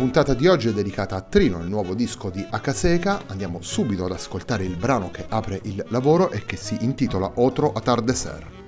Puntata di oggi è dedicata a Trino, il nuovo disco di Akaseka. Andiamo subito ad ascoltare il brano che apre il lavoro e che si intitola Otro Atardecer.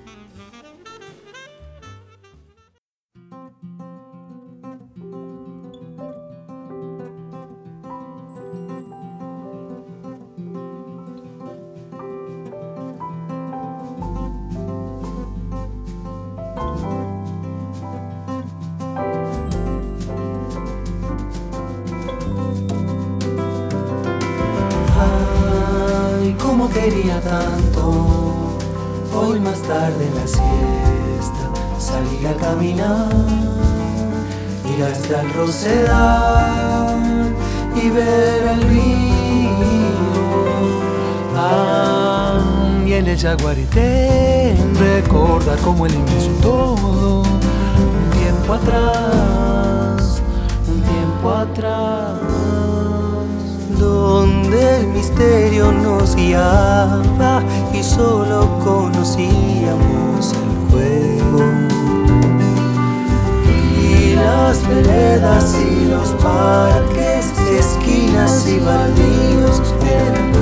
Quería tanto. Hoy más tarde en la siesta salí a caminar, ir hasta el Rosedal y ver el río. Ah, y en el Jaguarité recordar el inmenso todo, un tiempo atrás, un tiempo atrás donde el misterio nos guiaba y solo conocíamos el juego. Y las veredas y los parques, esquinas y baldíos eran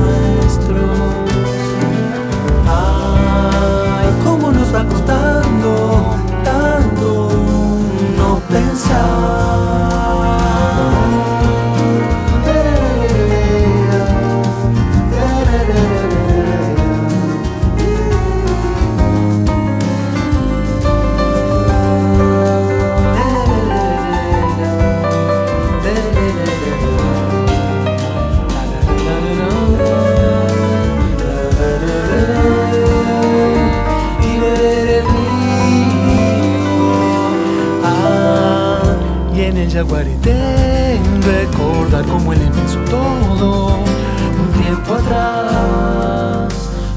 guarité, recordar como el inmenso todo, un tiempo atrás,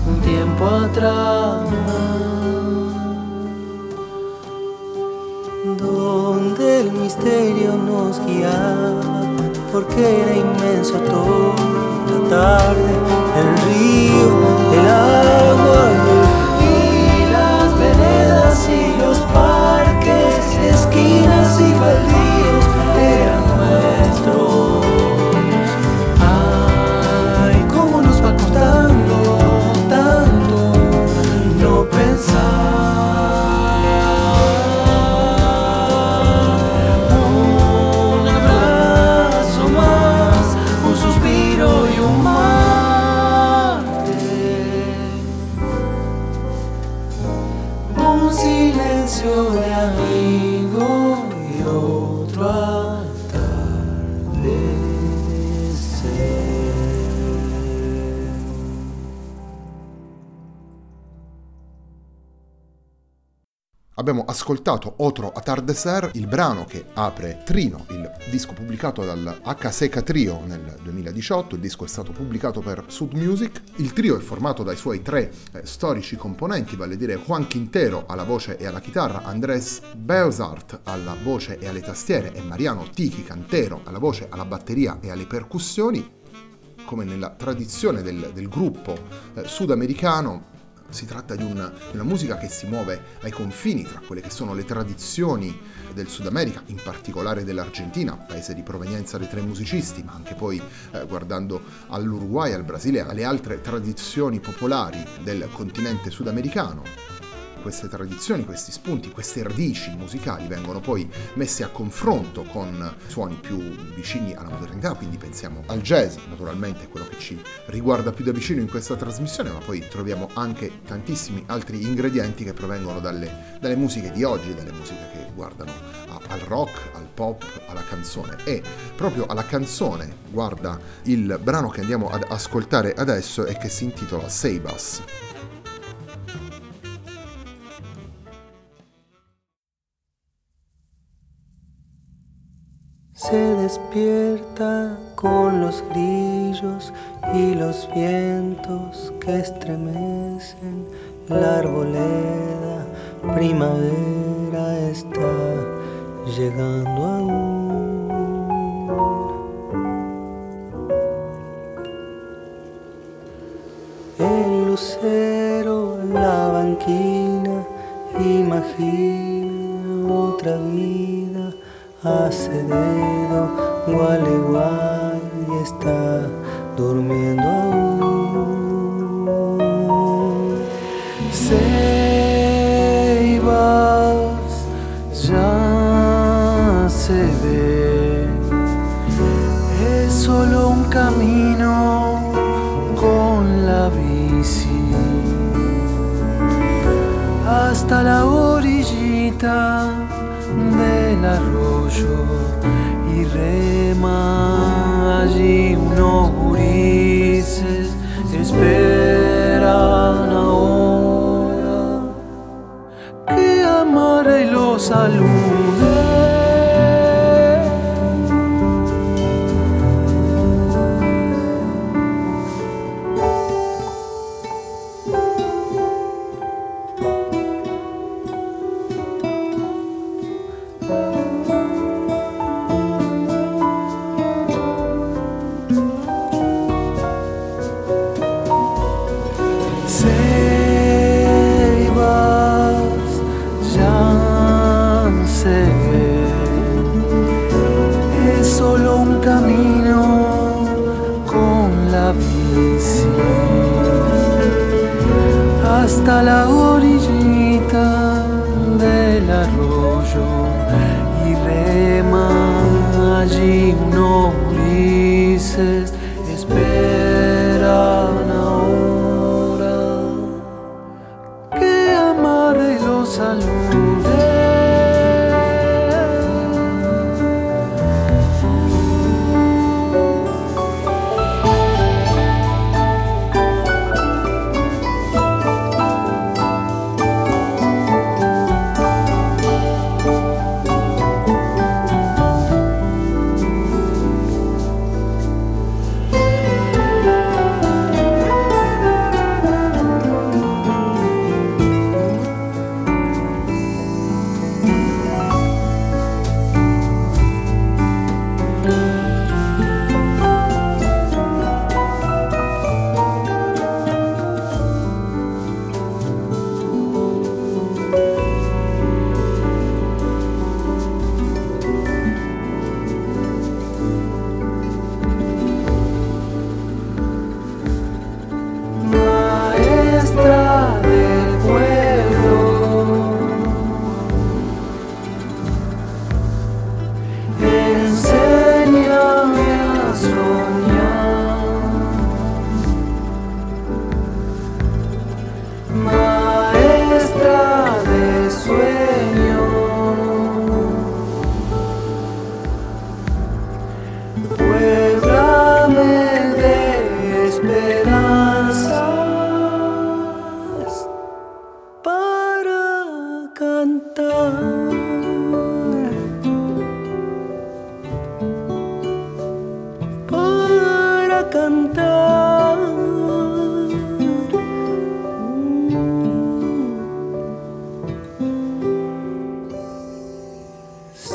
un tiempo atrás. Donde el misterio nos guiaba, porque era inmenso todo, la tarde, el río, el agua y las veredas y los parques, esquinas y baldíos. Abbiamo ascoltato Otro Atardecer, il brano che apre Trino, il disco pubblicato dal H Trio nel 2018. Il disco è stato pubblicato per Sud Music. Il trio è formato dai suoi tre eh, storici componenti, vale a dire Juan Quintero alla voce e alla chitarra, Andrés Beusart alla voce e alle tastiere e Mariano Tichi Cantero alla voce, alla batteria e alle percussioni come nella tradizione del, del gruppo eh, sudamericano, Si tratta di una, una, musica che si muove ai confini tra quelle che sono le tradizioni del Sud America, in particolare dell'Argentina, paese di provenienza dei tre musicisti, ma anche poi eh, guardando all'Uruguay, al Brasile, alle altre tradizioni popolari del continente sudamericano queste tradizioni, questi spunti, queste radici musicali vengono poi messe a confronto con suoni più vicini alla modernità, quindi pensiamo al jazz, naturalmente quello che ci riguarda più da vicino in questa trasmissione, ma poi troviamo anche tantissimi altri ingredienti che provengono dalle, dalle musiche di oggi, dalle musiche che guardano a, al rock, al pop, alla canzone. E proprio alla canzone guarda il brano che andiamo ad ascoltare adesso e che si intitola Save Us. Se despierta con los grillos y los vientos que estremecen la arboleda. Primavera está llegando aún. El lucero, la banquina, imagina otra vida Acevedo, Gualeguay está durmiendo aún. Ceibas ya se ve, es solo un camino con la bici hasta la orillita allí unos gurises esperan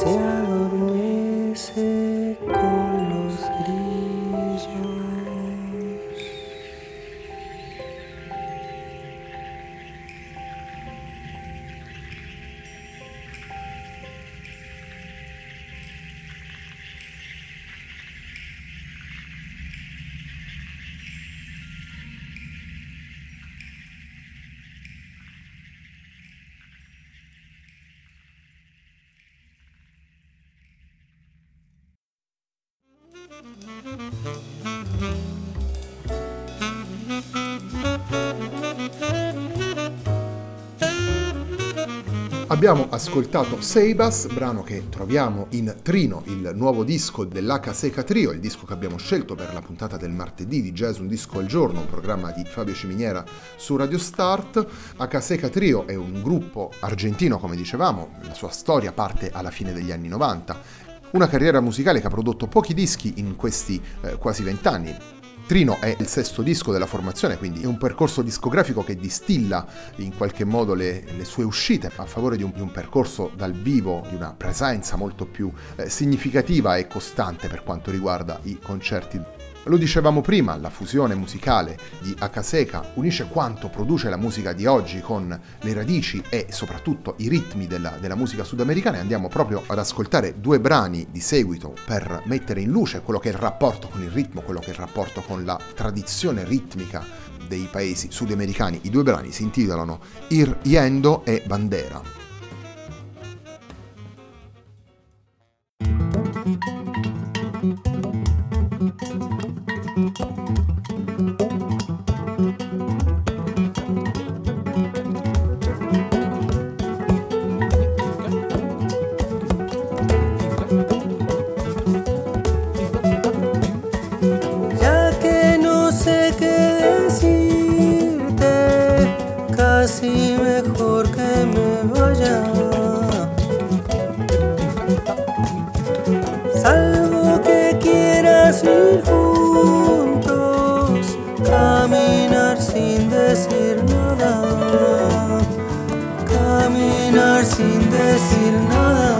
Yeah. Abbiamo ascoltato Seibas, brano che troviamo in Trino, il nuovo disco dell'H Seca Trio, il disco che abbiamo scelto per la puntata del martedì di Jazz Un Disco al Giorno, un programma di Fabio Ciminiera su Radio Start. H Seca Trio è un gruppo argentino, come dicevamo, la sua storia parte alla fine degli anni 90 una carriera musicale che ha prodotto pochi dischi in questi eh, quasi vent'anni, Trino è il sesto disco della formazione, quindi è un percorso discografico che distilla in qualche modo le, le sue uscite a favore di un, di un, percorso dal vivo, di una presenza molto più eh, significativa e costante per quanto riguarda i concerti lo dicevamo prima, la fusione musicale di Akaseka unisce quanto produce la musica di oggi con le radici e soprattutto i ritmi della, della musica sudamericana e andiamo proprio ad ascoltare due brani di seguito per mettere in luce quello che è il rapporto con il ritmo, quello che è il rapporto con la tradizione ritmica dei paesi sudamericani. I due brani si intitolano Ir Yendo e Bandera. sin decir nada, caminar sin decir nada.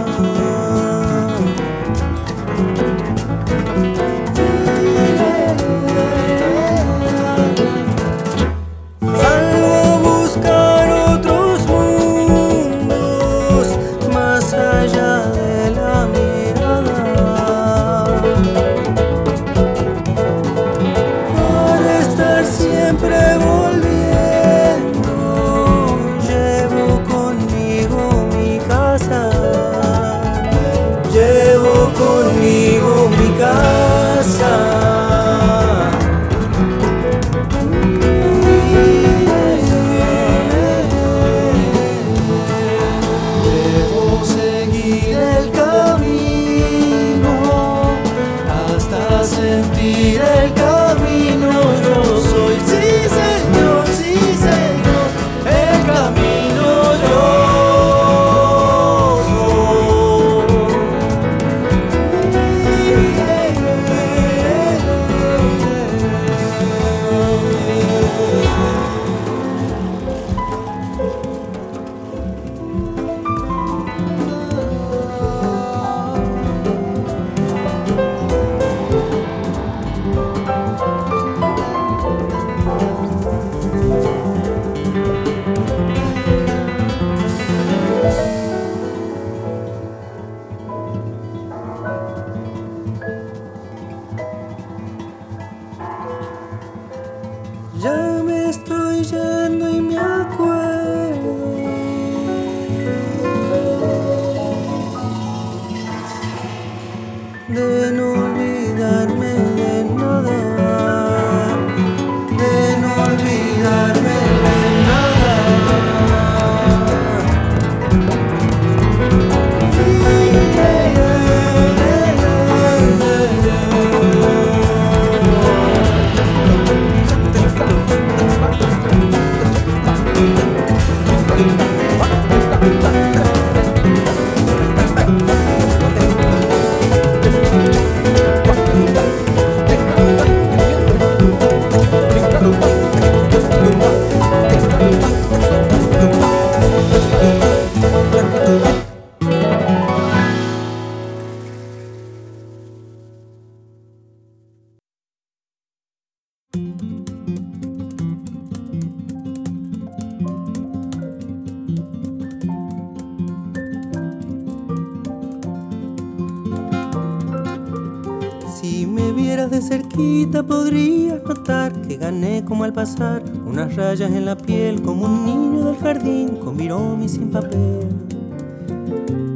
Podrías notar que gané como al pasar unas rayas en la piel como un niño del jardín con virome sin papel.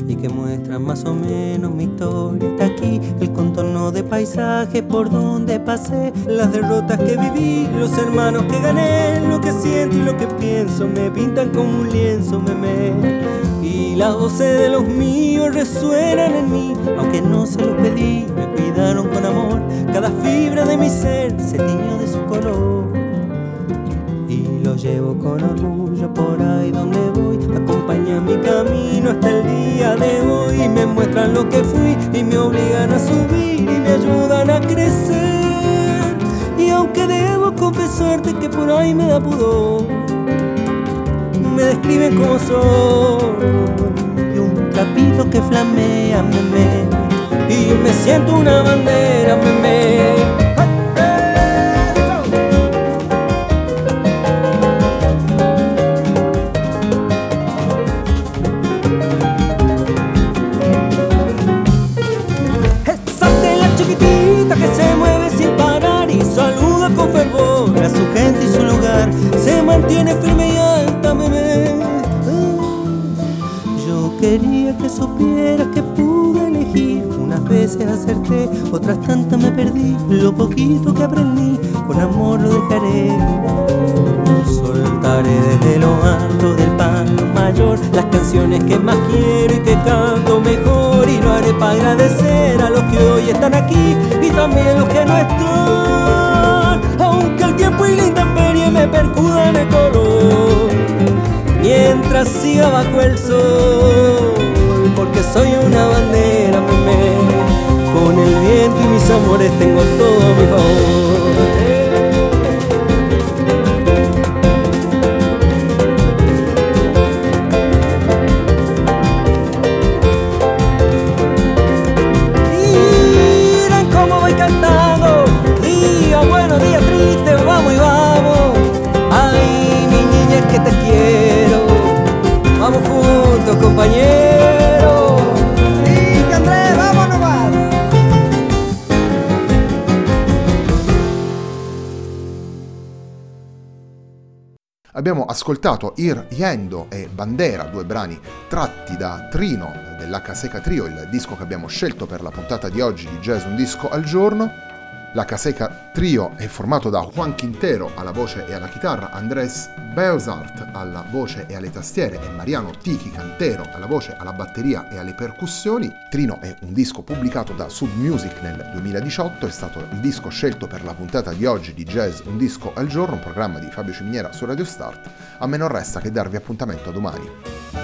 Y que muestran más o menos mi historia. Hasta aquí el contorno de paisaje por donde pasé las derrotas que viví los hermanos que gané lo que siento y lo que pienso. Me pintan como un lienzo me y Las voces de los míos resuenan en mí, aunque no se los pedí, me cuidaron con amor. Cada fibra de mi ser se tiñó de su color. Y lo llevo con orgullo por ahí donde voy. Acompaña mi camino hasta el día de hoy. Me muestran lo que fui y me obligan a subir y me ayudan a crecer. Y aunque debo confesarte que por ahí me da pudor me describen como soy. Y un trapito que flamea. Me siento una bandera, meme. Esa tela chiquitita que se mueve sin parar y saluda con fervor a su gente y su lugar. Se mantiene firme y alta, bebé. Yo quería que supieras que veces acerté, otras tantas me perdí. Lo poquito que aprendí, con amor lo dejaré. Soltaré desde lo alto del palo mayor las canciones que más quiero y que canto mejor. Y lo haré para agradecer a los que hoy están aquí y también los que no están. Aunque el tiempo y la intemperie me percudan el color. Mientras siga bajo el sol, tengo todo mi favor. Miren cómo voy cantando, día bueno, día triste, vamos y vamos. Ay, mi niña es que te quiero, vamos juntos, compañeros. Abbiamo ascoltato Ir Yendo e Bandera, due brani tratti da Trino dell'H Trio, il disco che abbiamo scelto per la puntata di oggi di Jazz Un Disco al Giorno. L'H Trio è formato da Juan Quintero alla voce e alla chitarra, Andrés Beusart alla voce e alle tastiere e Mariano Tichi Cantero alla voce, alla batteria e alle percussioni. Trino è un disco pubblicato da Sub Music nel 2018, è stato il disco scelto per la puntata di oggi di Jazz Un Disco al Giorno, un programma di Fabio Ciminiera su Radio Start. A me non resta che darvi appuntamento a domani.